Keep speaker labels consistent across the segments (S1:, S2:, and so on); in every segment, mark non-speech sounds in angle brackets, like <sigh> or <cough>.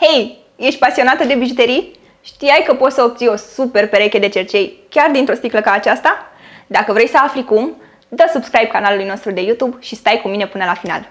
S1: Hei, ești pasionată de bijuterii? Știai că poți să obții o super pereche de cercei chiar dintr-o sticlă ca aceasta? Dacă vrei să afli cum, dă subscribe canalului nostru de YouTube și stai cu mine până la final.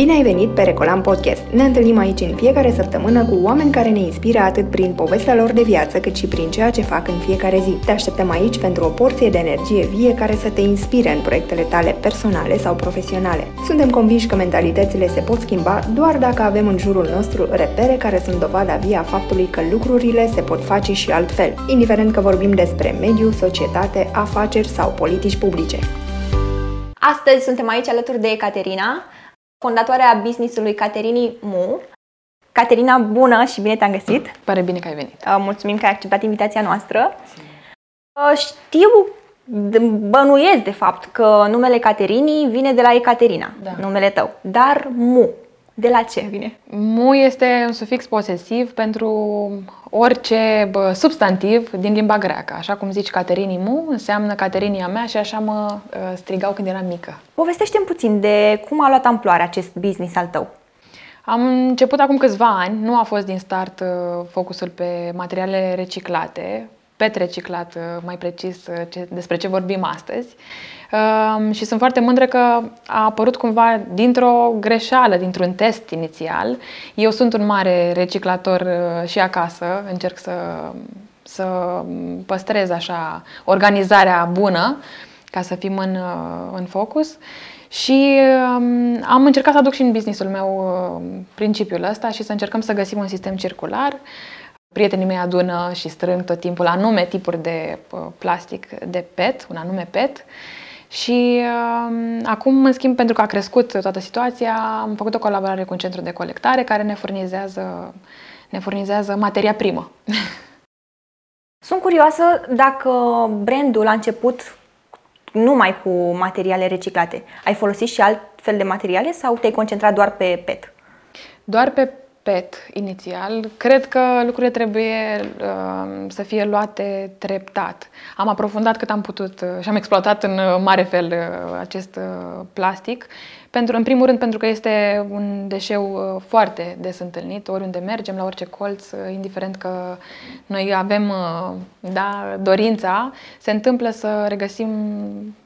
S2: Bine ai venit pe Recolam Podcast! Ne întâlnim aici în fiecare săptămână cu oameni care ne inspiră atât prin povestea lor de viață, cât și prin ceea ce fac în fiecare zi. Te așteptăm aici pentru o porție de energie vie care să te inspire în proiectele tale personale sau profesionale. Suntem convinși că mentalitățile se pot schimba doar dacă avem în jurul nostru repere care sunt dovada vie a faptului că lucrurile se pot face și altfel, indiferent că vorbim despre mediu, societate, afaceri sau politici publice.
S1: Astăzi suntem aici alături de Ecaterina, fondatoarea businessului Caterini Mu. Caterina, bună și bine te-am găsit! <clears throat>
S3: Pare bine că ai venit!
S1: Uh, mulțumim că ai acceptat invitația noastră. Uh, știu, bănuiesc de fapt că numele Caterini vine de la Ecaterina, da. numele tău, dar Mu, de la ce vine?
S3: Mu este un sufix posesiv pentru orice bă, substantiv din limba greacă. Așa cum zici Caterini Mu, înseamnă Caterinia mea și așa mă uh, strigau când eram mică.
S1: Povestește-mi puțin de cum a luat amploare acest business al tău.
S3: Am început acum câțiva ani, nu a fost din start uh, focusul pe materiale reciclate, pet reciclat, uh, mai precis uh, ce, despre ce vorbim astăzi. Uh, și sunt foarte mândră că a apărut cumva dintr-o greșeală, dintr-un test inițial. Eu sunt un mare reciclator uh, și acasă, încerc să, să păstrez așa organizarea bună ca să fim în, uh, în focus. Și um, am încercat să aduc și în businessul meu uh, principiul ăsta și să încercăm să găsim un sistem circular Prietenii mei adună și strâng tot timpul anume tipuri de uh, plastic de PET, un anume PET. Și uh, acum, în schimb, pentru că a crescut toată situația, am făcut o colaborare cu un centru de colectare care ne furnizează, ne furnizează materia primă. <laughs>
S1: Sunt curioasă dacă brandul a început numai cu materiale reciclate. Ai folosit și alt fel de materiale sau te-ai concentrat doar pe PET?
S3: Doar pe PET inițial. Cred că lucrurile trebuie uh, să fie luate treptat. Am aprofundat cât am putut uh, și am exploatat în uh, mare fel uh, acest uh, plastic pentru, în primul rând pentru că este un deșeu uh, foarte des întâlnit, oriunde mergem, la orice colț, uh, indiferent că noi avem uh, da, dorința, se întâmplă să regăsim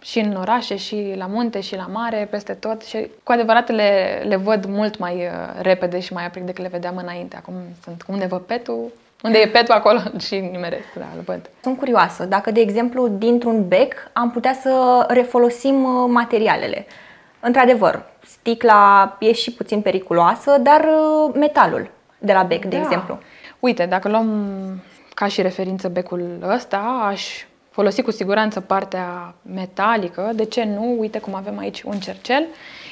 S3: și în orașe, și la munte, și la mare, peste tot și cu adevărat le, le văd mult mai repede și mai apric decât le vedeam înainte. Acum sunt unde vă petul, unde e petul acolo <laughs> și nimeresc, da, îl văd.
S1: Sunt curioasă, dacă de exemplu dintr-un bec am putea să refolosim materialele. Într-adevăr, sticla e și puțin periculoasă, dar uh, metalul de la bec, da. de exemplu.
S3: Uite, dacă luăm ca și referință becul ăsta, aș folosi cu siguranță partea metalică. De ce nu? Uite cum avem aici un cercel.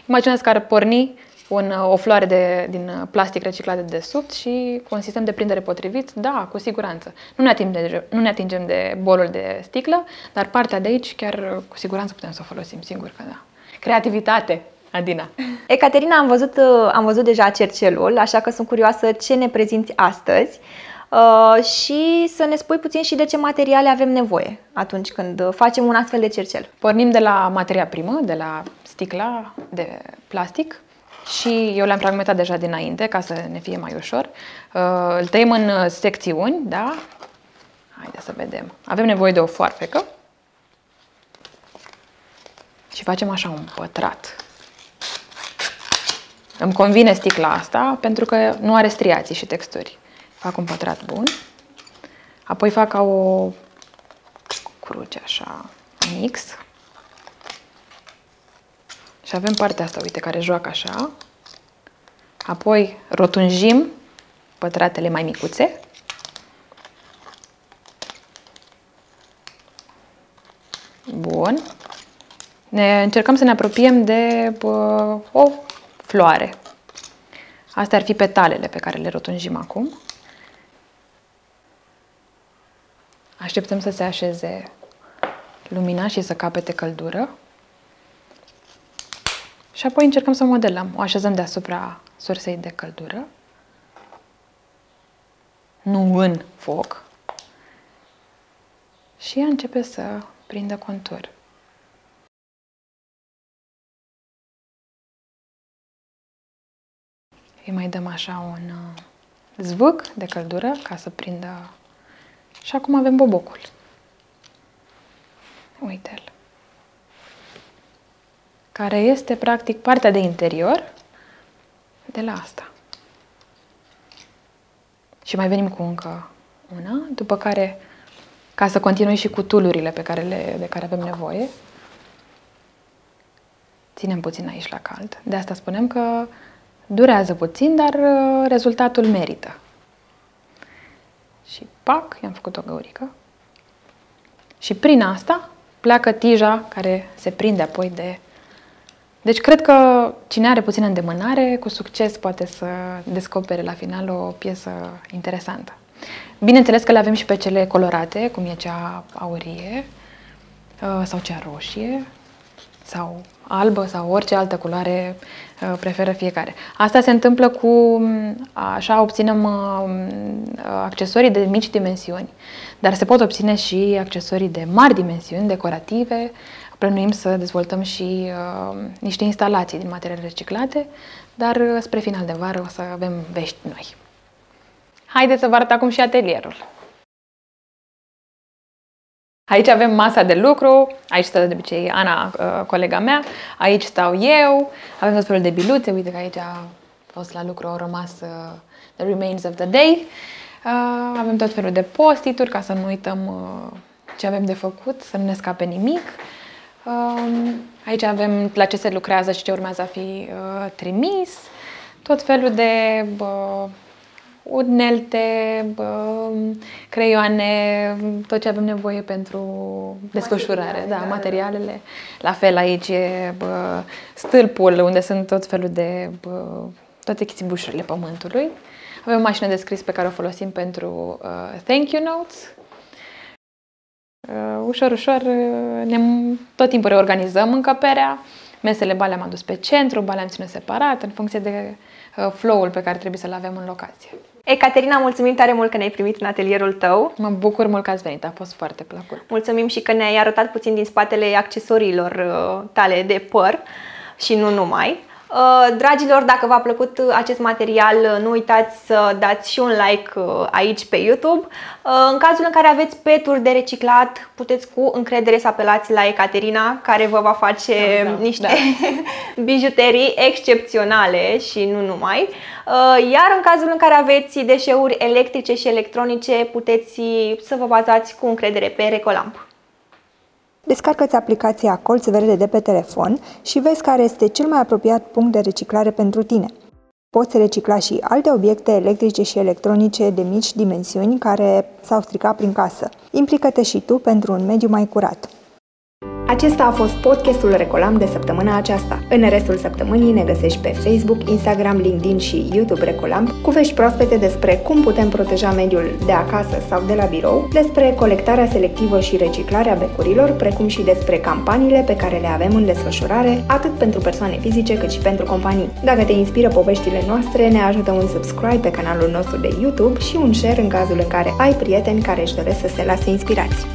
S3: Imaginează că ar porni un, o floare de, din plastic reciclat de desubt și cu un sistem de prindere potrivit, da, cu siguranță. Nu ne, atingem de, nu ne atingem de bolul de sticlă, dar partea de aici chiar cu siguranță putem să o folosim, singur că da. Creativitate, Adina. <laughs>
S1: Ecaterina, am văzut, uh, am văzut deja cercelul, așa că sunt curioasă ce ne prezinți astăzi uh, și să ne spui puțin și de ce materiale avem nevoie atunci când facem un astfel de cercel.
S3: Pornim de la materia primă, de la sticla de plastic și eu le-am fragmentat deja dinainte ca să ne fie mai ușor. Uh, îl tăiem în secțiuni, da? Haideți să vedem. Avem nevoie de o foarfecă și facem așa un pătrat. Îmi convine sticla asta pentru că nu are striații și texturi. Fac un pătrat bun. Apoi fac ca o cruce așa, mix. Și avem partea asta, uite, care joacă așa. Apoi rotunjim pătratele mai micuțe. Bun. Ne încercăm să ne apropiem de bă, o floare. Astea ar fi petalele pe care le rotunjim acum. Așteptăm să se așeze lumina și să capete căldură. Și apoi încercăm să modelăm. O așezăm deasupra sursei de căldură. Nu în foc. Și ea începe să prindă contur. Îi mai dăm așa un uh, zvâc de căldură ca să prindă. Și acum avem bobocul. Uite-l. Care este practic partea de interior de la asta. Și mai venim cu încă una, după care, ca să continui și cu tulurile pe care le, de care avem nevoie, ținem puțin aici la cald. De asta spunem că durează puțin, dar uh, rezultatul merită. Și pac, i-am făcut o găurică. Și prin asta pleacă tija care se prinde apoi de... Deci cred că cine are puțină îndemânare, cu succes poate să descopere la final o piesă interesantă. Bineînțeles că le avem și pe cele colorate, cum e cea aurie uh, sau cea roșie sau albă sau orice altă culoare uh, preferă fiecare. Asta se întâmplă cu, mm, așa obținem uh, accesorii de mici dimensiuni, dar se pot obține și accesorii de mari dimensiuni, decorative. Plănuim să dezvoltăm și uh, niște instalații din materiale reciclate, dar spre final de vară o să avem vești noi. Haideți să vă arăt acum și atelierul. Aici avem masa de lucru, aici stă de obicei Ana, uh, colega mea, aici stau eu, avem tot felul de biluțe, uite că aici a fost la lucru, au rămas uh, the remains of the day. Uh, avem tot felul de postituri ca să nu uităm ce avem de făcut, să nu ne scape nimic. Um, aici avem la ce se lucrează și ce urmează a fi trimis, tot felul de unelte, creioane, tot ce avem nevoie pentru desfășurare, da, materialele. La fel aici e bă, stâlpul unde sunt tot felul de bă, toate chițibușurile pământului. Avem o mașină de scris pe care o folosim pentru uh, thank you notes. Uh, ușor, ușor uh, ne, tot timpul reorganizăm încăperea. Mesele ba le-am adus pe centru, ba le-am ținut separat în funcție de uh, flow-ul pe care trebuie să-l avem în locație.
S1: Ecaterina, mulțumim tare mult că ne-ai primit în atelierul tău.
S3: Mă bucur mult că ați venit, a fost foarte plăcut.
S1: Mulțumim și că ne-ai arătat puțin din spatele accesoriilor uh, tale de păr și nu numai. Uh, dragilor, dacă v-a plăcut acest material, nu uitați să dați și un like uh, aici pe YouTube. În cazul în care aveți peturi de reciclat, puteți cu încredere să apelați la Ecaterina, care vă va face da, da, niște da. <laughs> bijuterii excepționale și nu numai. Iar în cazul în care aveți deșeuri electrice și electronice, puteți să vă bazați cu încredere pe Recolamp.
S2: Descarcă-ți aplicația Colț Verde de pe telefon și vezi care este cel mai apropiat punct de reciclare pentru tine. Poți recicla și alte obiecte electrice și electronice de mici dimensiuni care s-au stricat prin casă. Implică-te și tu pentru un mediu mai curat. Acesta a fost podcastul Recolam de săptămâna aceasta. În restul săptămânii ne găsești pe Facebook, Instagram, LinkedIn și YouTube Recolam cu vești proaspete despre cum putem proteja mediul de acasă sau de la birou, despre colectarea selectivă și reciclarea becurilor, precum și despre campaniile pe care le avem în desfășurare, atât pentru persoane fizice cât și pentru companii. Dacă te inspiră poveștile noastre, ne ajută un subscribe pe canalul nostru de YouTube și un share în cazul în care ai prieteni care își doresc să se lase inspirați.